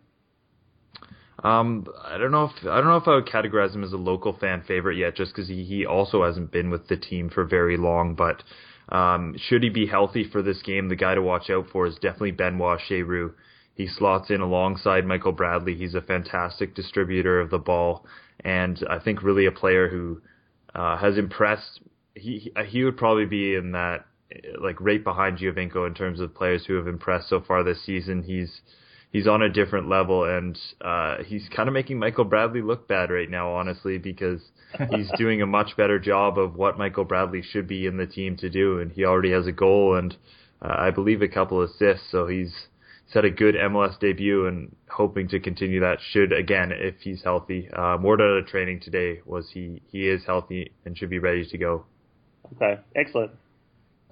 Um, I don't know if I don't know if I would categorize him as a local fan favorite yet, just because he, he also hasn't been with the team for very long. But um, should he be healthy for this game, the guy to watch out for is definitely Benoit Cheyrou. He slots in alongside Michael Bradley. He's a fantastic distributor of the ball, and I think really a player who uh, has impressed. He he would probably be in that like right behind Giovinco in terms of players who have impressed so far this season. He's he's on a different level, and uh, he's kind of making Michael Bradley look bad right now, honestly, because he's doing a much better job of what Michael Bradley should be in the team to do, and he already has a goal and uh, I believe a couple assists, so he's he's had a good MLS debut and hoping to continue that. Should again, if he's healthy, uh, more out of training today was he he is healthy and should be ready to go. Okay, excellent.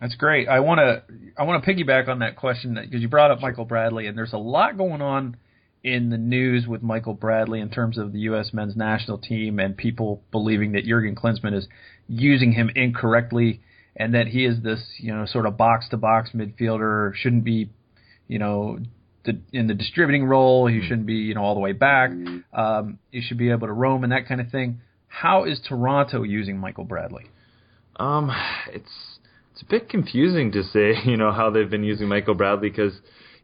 That's great. I want to I want to piggyback on that question because you brought up Michael Bradley, and there's a lot going on in the news with Michael Bradley in terms of the U.S. men's national team and people believing that Jurgen Klinsmann is using him incorrectly and that he is this you know sort of box to box midfielder shouldn't be you know the, in the distributing role he shouldn't be you know all the way back um, he should be able to roam and that kind of thing. How is Toronto using Michael Bradley? Um, it's it's a bit confusing to say, you know, how they've been using Michael Bradley because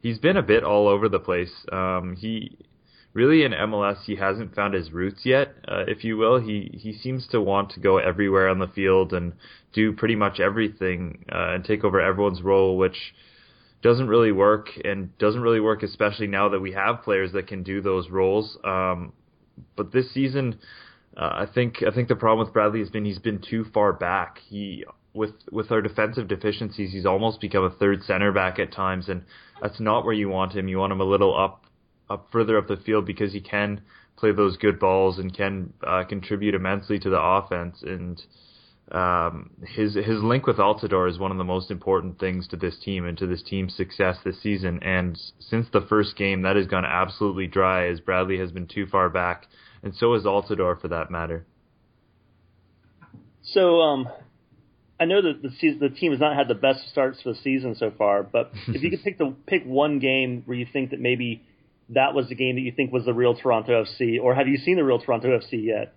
he's been a bit all over the place. Um, he really in MLS he hasn't found his roots yet, uh, if you will. He he seems to want to go everywhere on the field and do pretty much everything uh, and take over everyone's role, which doesn't really work and doesn't really work, especially now that we have players that can do those roles. Um, but this season. Uh, I think I think the problem with Bradley has been he's been too far back. He with with our defensive deficiencies, he's almost become a third center back at times, and that's not where you want him. You want him a little up up further up the field because he can play those good balls and can uh, contribute immensely to the offense. And um, his his link with Altidore is one of the most important things to this team and to this team's success this season. And since the first game, that has gone absolutely dry as Bradley has been too far back, and so is Altidore for that matter. So, um, I know that the season, the team has not had the best starts for the season so far, but if you could pick the pick one game where you think that maybe that was the game that you think was the real Toronto FC, or have you seen the real Toronto FC yet?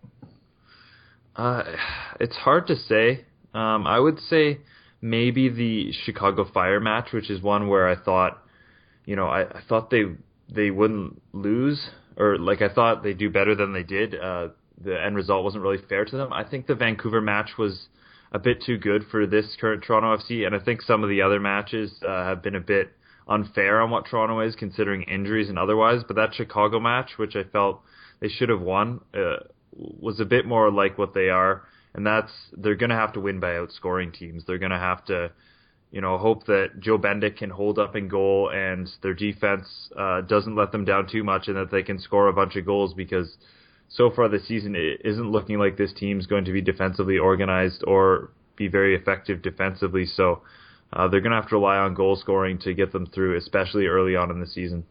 Uh, it's hard to say. Um, I would say maybe the Chicago Fire match, which is one where I thought, you know, I, I thought they they wouldn't lose, or like I thought they'd do better than they did. Uh, the end result wasn't really fair to them. I think the Vancouver match was a bit too good for this current Toronto FC, and I think some of the other matches uh, have been a bit unfair on what Toronto is, considering injuries and otherwise. But that Chicago match, which I felt they should have won, uh, was a bit more like what they are, and that's they're going to have to win by outscoring teams. They're going to have to, you know, hope that Joe Bendik can hold up in goal and their defense uh, doesn't let them down too much, and that they can score a bunch of goals because so far this season it isn't looking like this team's going to be defensively organized or be very effective defensively. So uh, they're going to have to rely on goal scoring to get them through, especially early on in the season.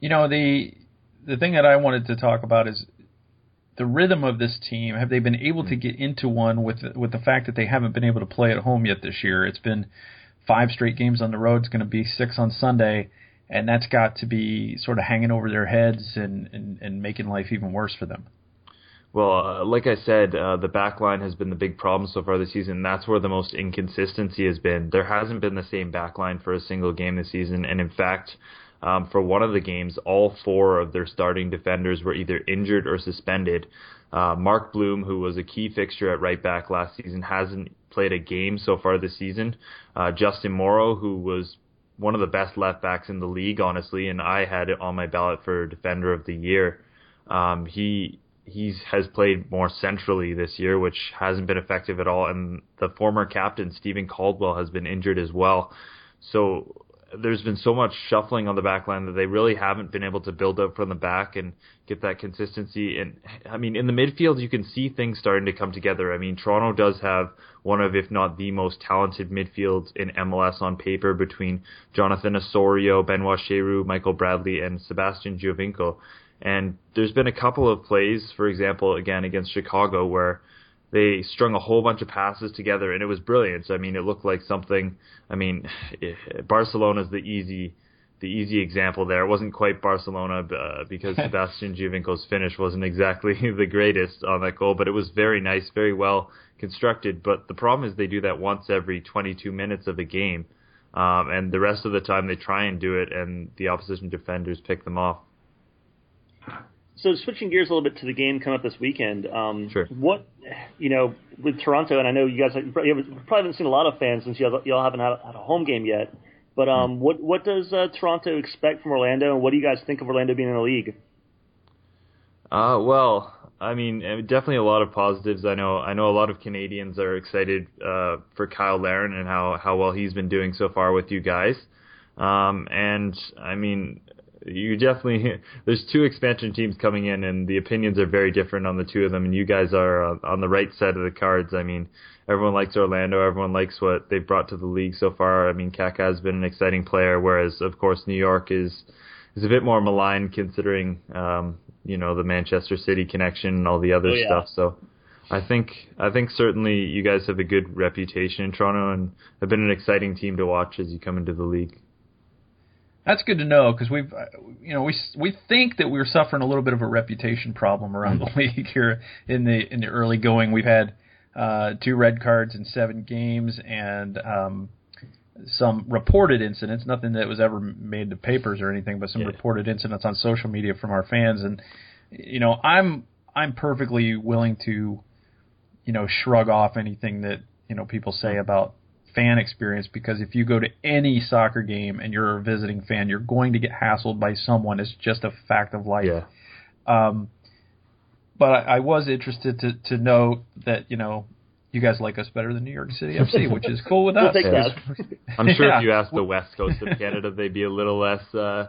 You know the the thing that I wanted to talk about is the rhythm of this team. Have they been able to get into one with with the fact that they haven't been able to play at home yet this year? It's been five straight games on the road. It's going to be six on Sunday and that's got to be sort of hanging over their heads and, and, and making life even worse for them. Well, uh, like I said, uh, the back line has been the big problem so far this season. That's where the most inconsistency has been. There hasn't been the same back line for a single game this season, and in fact, um, for one of the games, all four of their starting defenders were either injured or suspended. Uh, Mark Bloom, who was a key fixture at right back last season, hasn't played a game so far this season. Uh, Justin Morrow, who was one of the best left backs in the league, honestly, and I had it on my ballot for defender of the year. Um, he he has played more centrally this year, which hasn't been effective at all. And the former captain Steven Caldwell has been injured as well. So there's been so much shuffling on the back line that they really haven't been able to build up from the back and get that consistency. And I mean, in the midfield, you can see things starting to come together. I mean, Toronto does have one of, if not the most talented midfields in MLS on paper between Jonathan Osorio, Benoit Cheyrou, Michael Bradley, and Sebastian Giovinco. And there's been a couple of plays, for example, again against Chicago, where they strung a whole bunch of passes together, and it was brilliant. So, I mean, it looked like something. I mean, Barcelona's the easy the easy example there. It wasn't quite Barcelona uh, because Sebastian Giovinco's finish wasn't exactly the greatest on that goal, but it was very nice, very well constructed. But the problem is they do that once every 22 minutes of a game, um, and the rest of the time they try and do it, and the opposition defenders pick them off. So switching gears a little bit to the game coming up this weekend. Um, sure. What you know with Toronto, and I know you guys you probably haven't seen a lot of fans since y'all, y'all haven't had a, had a home game yet. But um, what what does uh, Toronto expect from Orlando, and what do you guys think of Orlando being in the league? Uh, well, I mean, uh, definitely a lot of positives. I know I know a lot of Canadians are excited uh, for Cyle Larin and how how well he's been doing so far with you guys. Um, and I mean, you definitely there's two expansion teams coming in, and the opinions are very different on the two of them. And you guys are on the right side of the cards. I mean, everyone likes Orlando. Everyone likes what they've brought to the league so far. I mean, Kaká has been an exciting player, whereas of course New York is is a bit more maligned considering um, you know the Manchester City connection and all the other oh, yeah. stuff. So. I think I think certainly you guys have a good reputation in Toronto and have been an exciting team to watch as you come into the league. That's good to know because we've, uh, you know, we we think that we're suffering a little bit of a reputation problem around the league here in the in the early going. We've had uh, two red cards in seven games, and um, some reported incidents. Nothing that was ever made to papers or anything, but some yeah. reported incidents on social media from our fans. And you know, I'm I'm perfectly willing to, you know, shrug off anything that you know people say about fan experience because if you go to any soccer game and you're a visiting fan, you're going to get hassled by someone. It's just a fact of life. Yeah. Um, but I, I was interested to to know that you know you guys like us better than New York City FC, which is cool with we'll us. Take that. I'm sure Yeah. if you asked the west coast of Canada, they'd be a little less, uh,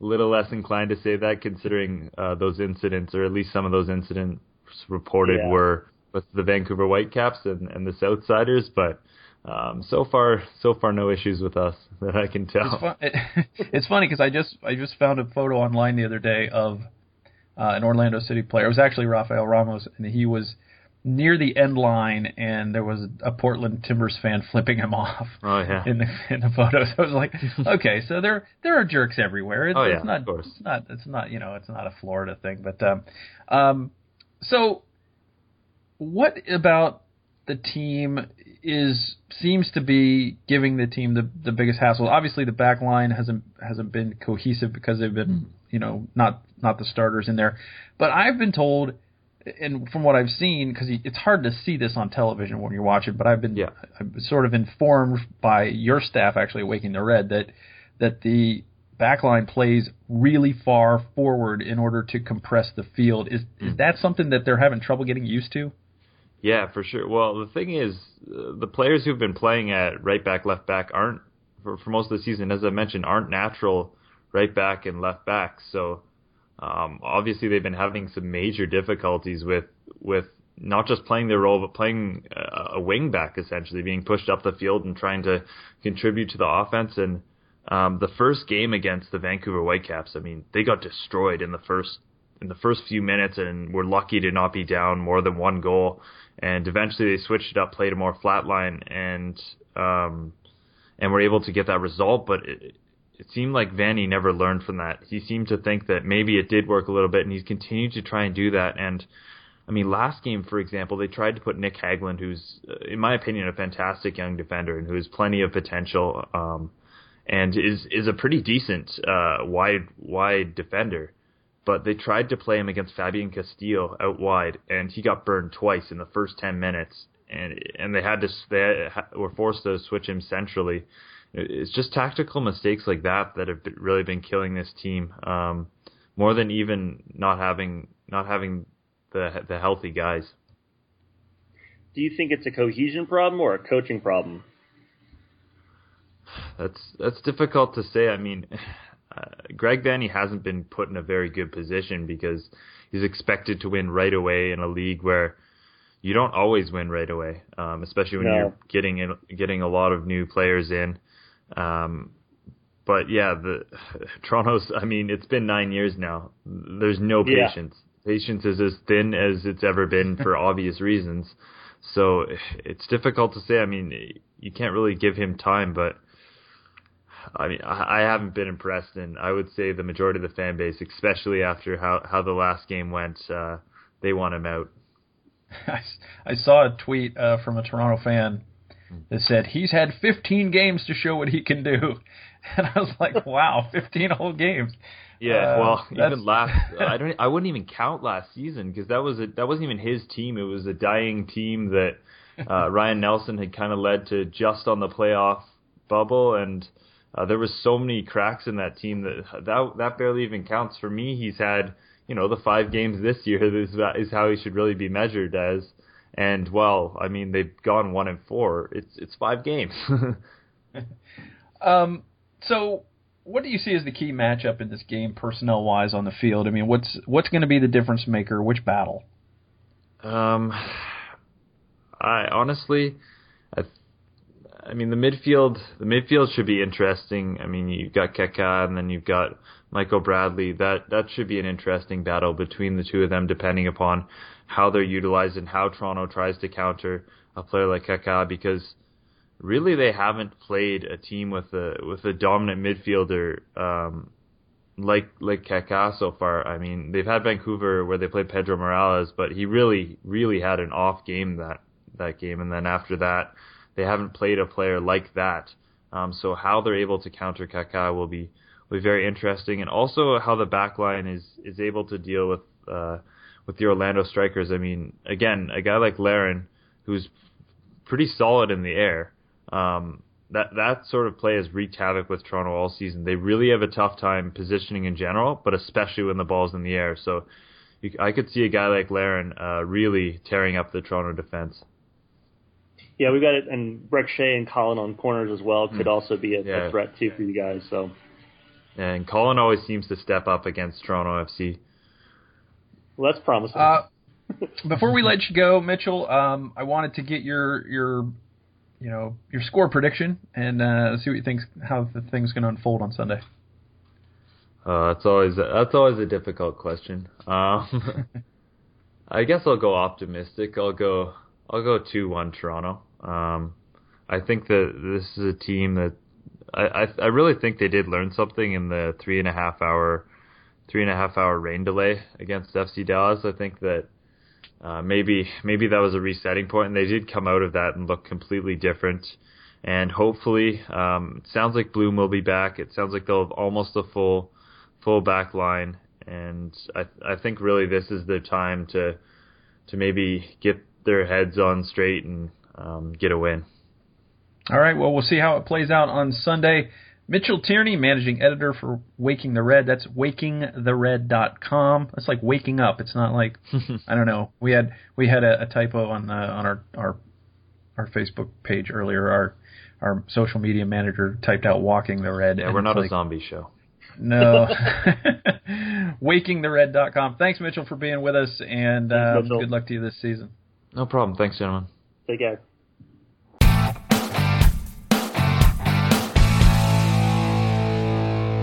little less inclined to say that, considering uh, those incidents, or at least some of those incidents reported Yeah. were with the Vancouver Whitecaps and, and the Southsiders. But um, so far, so far, no issues with us that I can tell. It's, fun, it, it's funny because I just I just found a photo online the other day of uh, an Orlando City player. It was actually Rafael Ramos, and he was near the end line, and there was a Portland Timbers fan flipping him off Oh yeah. in the in the photo, so I was like, okay, so there there are jerks everywhere. It's, Oh, yeah, it's not of course. it's not it's not you know it's not a Florida thing, but um, um, so what about the team is seems to be giving the team the the biggest hassle. Obviously, the back line hasn't hasn't been cohesive because they've been mm-hmm. you know not not the starters in there. But I've been told, and from what I've seen, because it's hard to see this on television when you watch it, but I've been Yeah. I've been sort of informed by your staff actually waking the red that that the backline plays really far forward in order to compress the field. Is is mm. that something that they're having trouble getting used to? Yeah, for sure. Well, the thing is, uh, the players who've been playing at right back, left back aren't for, for most of the season, as I mentioned, aren't natural right back and left back. So um, obviously, they've been having some major difficulties with with not just playing their role, but playing a, a wing back essentially, being pushed up the field and trying to contribute to the offense. And um, the first game against the Vancouver Whitecaps, I mean, they got destroyed in the first in the first few minutes, and were lucky to not be down more than one goal. And eventually, they switched it up, played a more flat line, and um, and were able to get that result. But it, it seemed like Vanney never learned from that. He seemed to think that maybe it did work a little bit, and he's continued to try and do that. And I mean, last game, for example, they tried to put Nick Hagglund, who's, uh, in my opinion, a fantastic young defender and who has plenty of potential, um, and is is a pretty decent uh, wide wide defender. But they tried to play him against Fabian Castillo out wide, and he got burned twice in the first ten minutes, and and they had to they were forced to switch him centrally. It's just tactical mistakes like that that have really been killing this team, um, more than even not having not having the the healthy guys. Do you think it's a cohesion problem or a coaching problem? That's that's difficult to say. I mean, Greg Vanney hasn't been put in a very good position because he's expected to win right away in a league where you don't always win right away, um, especially when No. you're getting in, getting a lot of new players in. Um, but yeah, the Toronto's. I mean, it's been nine years now. There's no Yeah. patience. Patience is as thin as it's ever been for obvious reasons. So it's difficult to say. I mean, you can't really give him time, but I mean, I, haven't been impressed, and I would say the majority of the fan base, especially after how how the last game went, uh, they want him out. I, I saw a tweet uh, from a Toronto fan that said he's had 15 games to show what he can do, and I was like, wow, 15 whole games. Yeah, Uh, well, that's- even last, I don't, I wouldn't even count last season because that was a, that wasn't even his team. It was a dying team that uh, Ryan Nelsen had kind of led to just on the playoff bubble, and uh, there was so many cracks in that team that that that barely even counts for me. He's had, you know, the five games this year is is how he should really be measured as. And well, I mean, they've gone one and four. It's it's five games. Um, so what do you see as the key matchup in this game, personnel wise, on the field? I mean, what's what's going to be the difference maker? Which battle? Um, I honestly, I mean the midfield. The midfield should be interesting. I mean you've got Kaká and then you've got Michael Bradley. That that should be an interesting battle between the two of them, depending upon how they're utilized and how Toronto tries to counter a player like Kaká. Because really, they haven't played a team with a with a dominant midfielder. Um, like like Kaká so far. I mean, they've had Vancouver where they played Pedro Morales, but he really really had an off game that that game, and then after that, they haven't played a player like that. Um, so how they're able to counter Kaká will be will be very interesting, and also how the back line is is able to deal with uh, with the Orlando strikers. I mean, again, a guy like Larin, who's pretty solid in the air. Um, that that sort of play has wreaked havoc with Toronto all season. They really have a tough time positioning in general, but especially when the ball's in the air. So you, I could see a guy like Larin uh, really tearing up the Toronto defense. Yeah, we got it, and Brek Shea and Collin on corners as well could also be a, Yeah. a threat too for you guys. So And Collin always seems to step up against Toronto FC. well, that's promising. Uh, before we let you go, Mitchell, um, I wanted to get your your you know your score prediction and uh, see what you think how the thing's going to unfold on Sunday. Uh, that's always that's always a difficult question. Um, I guess I'll go optimistic. I'll go I'll go two one Toronto. Um, I think that this is a team that I, I I really think they did learn something in the three and a half hour three and a half hour rain delay against FC Dallas. I think that uh, maybe maybe that was a resetting point, and they did come out of that and look completely different. And hopefully, um, it sounds like Bloom will be back. It sounds like they'll have almost a full full back line, and I I think really this is the time to to maybe get their heads on straight and um, get a win. All right, well, we'll see how it plays out on Sunday. Mitchell Tierney, managing editor for Waking the Red. That's wakingthered.com. That's like waking up. It's not like I don't know. We had we had a, a typo on the, on our our our Facebook page earlier. Our our social media manager typed out walking the red. Yeah, we're not like, a zombie show. No. wakingthered.com. Thanks, Mitchell, for being with us, and Thanks, um, good luck to you this season. No problem. Thanks, gentlemen. Take care.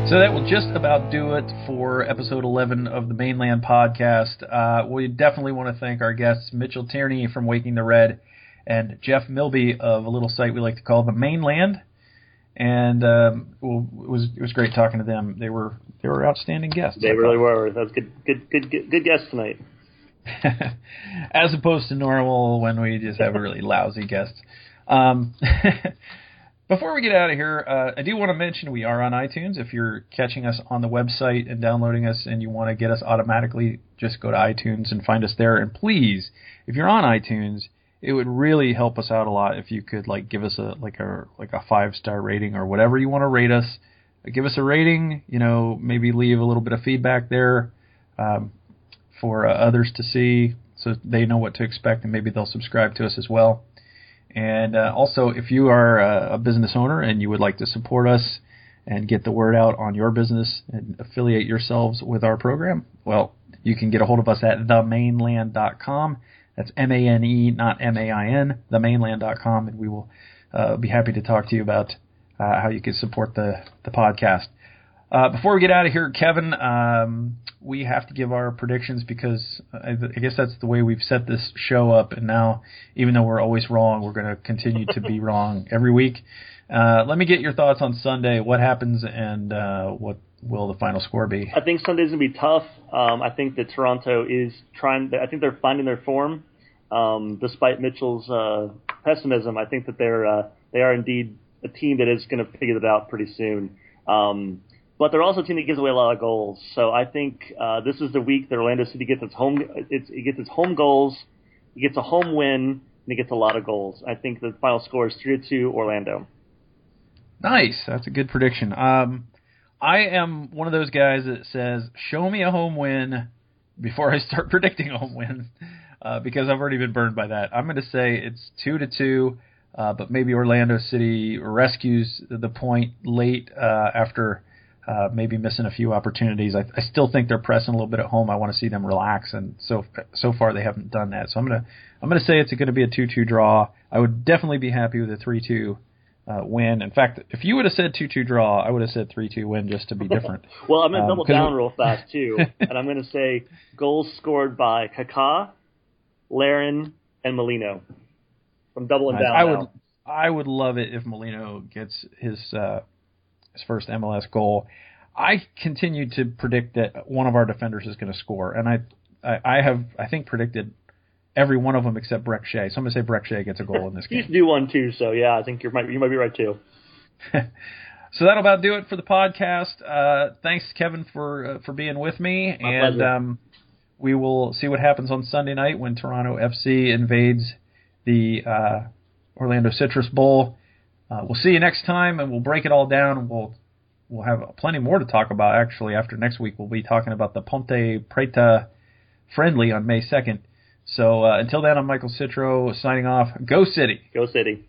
So that will just about do it for episode 11 of the Mane Land podcast. Uh, we definitely want to thank our guests, Mitchell Tierney from Waking the Red and Jeff Milby of a little site we like to call the Mane Land. And um, well, it was it was great talking to them. They were they were outstanding guests. They really were. That's good, good, good, good, good guess tonight. as opposed to normal when we just have a really lousy guests. Um, before we get out of here, uh, I do want to mention we are on iTunes. If you're catching us on the website and downloading us and you want to get us automatically, just go to iTunes and find us there. And please, if you're on iTunes, it would really help us out a lot if you could like give us a like a like a five star rating or whatever you want to rate us. Give us a rating. You know, maybe leave a little bit of feedback there. Um, for uh, others to see so they know what to expect and maybe they'll subscribe to us as well. And uh, also, if you are uh, a business owner and you would like to support us and get the word out on your business and affiliate yourselves with our program, well, you can get a hold of us at themaneland.com. That's M A N E, not M A I N, themaneland.com, and we will uh, be happy to talk to you about uh, how you can support the, the podcast. Uh, before we get out of here, Kevin, um, we have to give our predictions because I, I guess that's the way we've set this show up. And now, even though we're always wrong, we're going to continue to be wrong every week. Uh, let me get your thoughts on Sunday. What happens and uh, what will the final score be? I think Sunday's gonna be tough. Um, I think that Toronto is trying. I think they're finding their form, um, despite Mitchell's uh, pessimism. I think that they're uh, they are indeed a team that is going to figure it out pretty soon. Um, but they're also a team that gives away a lot of goals. So I think uh, this is the week that Orlando City gets its home its, it gets its home goals, it gets a home win, and it gets a lot of goals. I think the final score is three to two Orlando. Nice, that's a good prediction. Um, I am one of those guys that says, "Show me a home win before I start predicting a home win," uh, because I've already been burned by that. I'm going to say it's two to two, uh, but maybe Orlando City rescues the point late uh, after uh, maybe missing a few opportunities. I, I still think they're pressing a little bit at home. I want to see them relax, and so so far they haven't done that. So I'm gonna I'm gonna say it's going to be a two two draw. I would definitely be happy with a three two uh, win. In fact, if you would have said two two draw, I would have said three two win just to be different. well, I'm going to Um, down real fast too, and I'm going to say goals scored by Kaká, Larin, and Molino. I'm doubling down I now. would I would love it if Molino gets his uh, his first MLS goal. I continue to predict that one of our defenders is going to score, and I, I I have I think predicted every one of them except Brek Shea. So I'm going to say Brek Shea gets a goal in this game. to do one too, so yeah, I think you might you might be right too. So that'll about do it for the podcast. Uh, thanks, Kevin, for uh, for being with me, My and um, we will see what happens on Sunday night when Toronto FC invades the uh, Orlando Citrus Bowl. Uh, we'll see you next time, and we'll break it all down. We'll we'll have plenty more to talk about. Actually, after next week, we'll be talking about the Ponte Preta friendly on May second. So uh, until then, I'm Michael Citro signing off. Go City. Go City.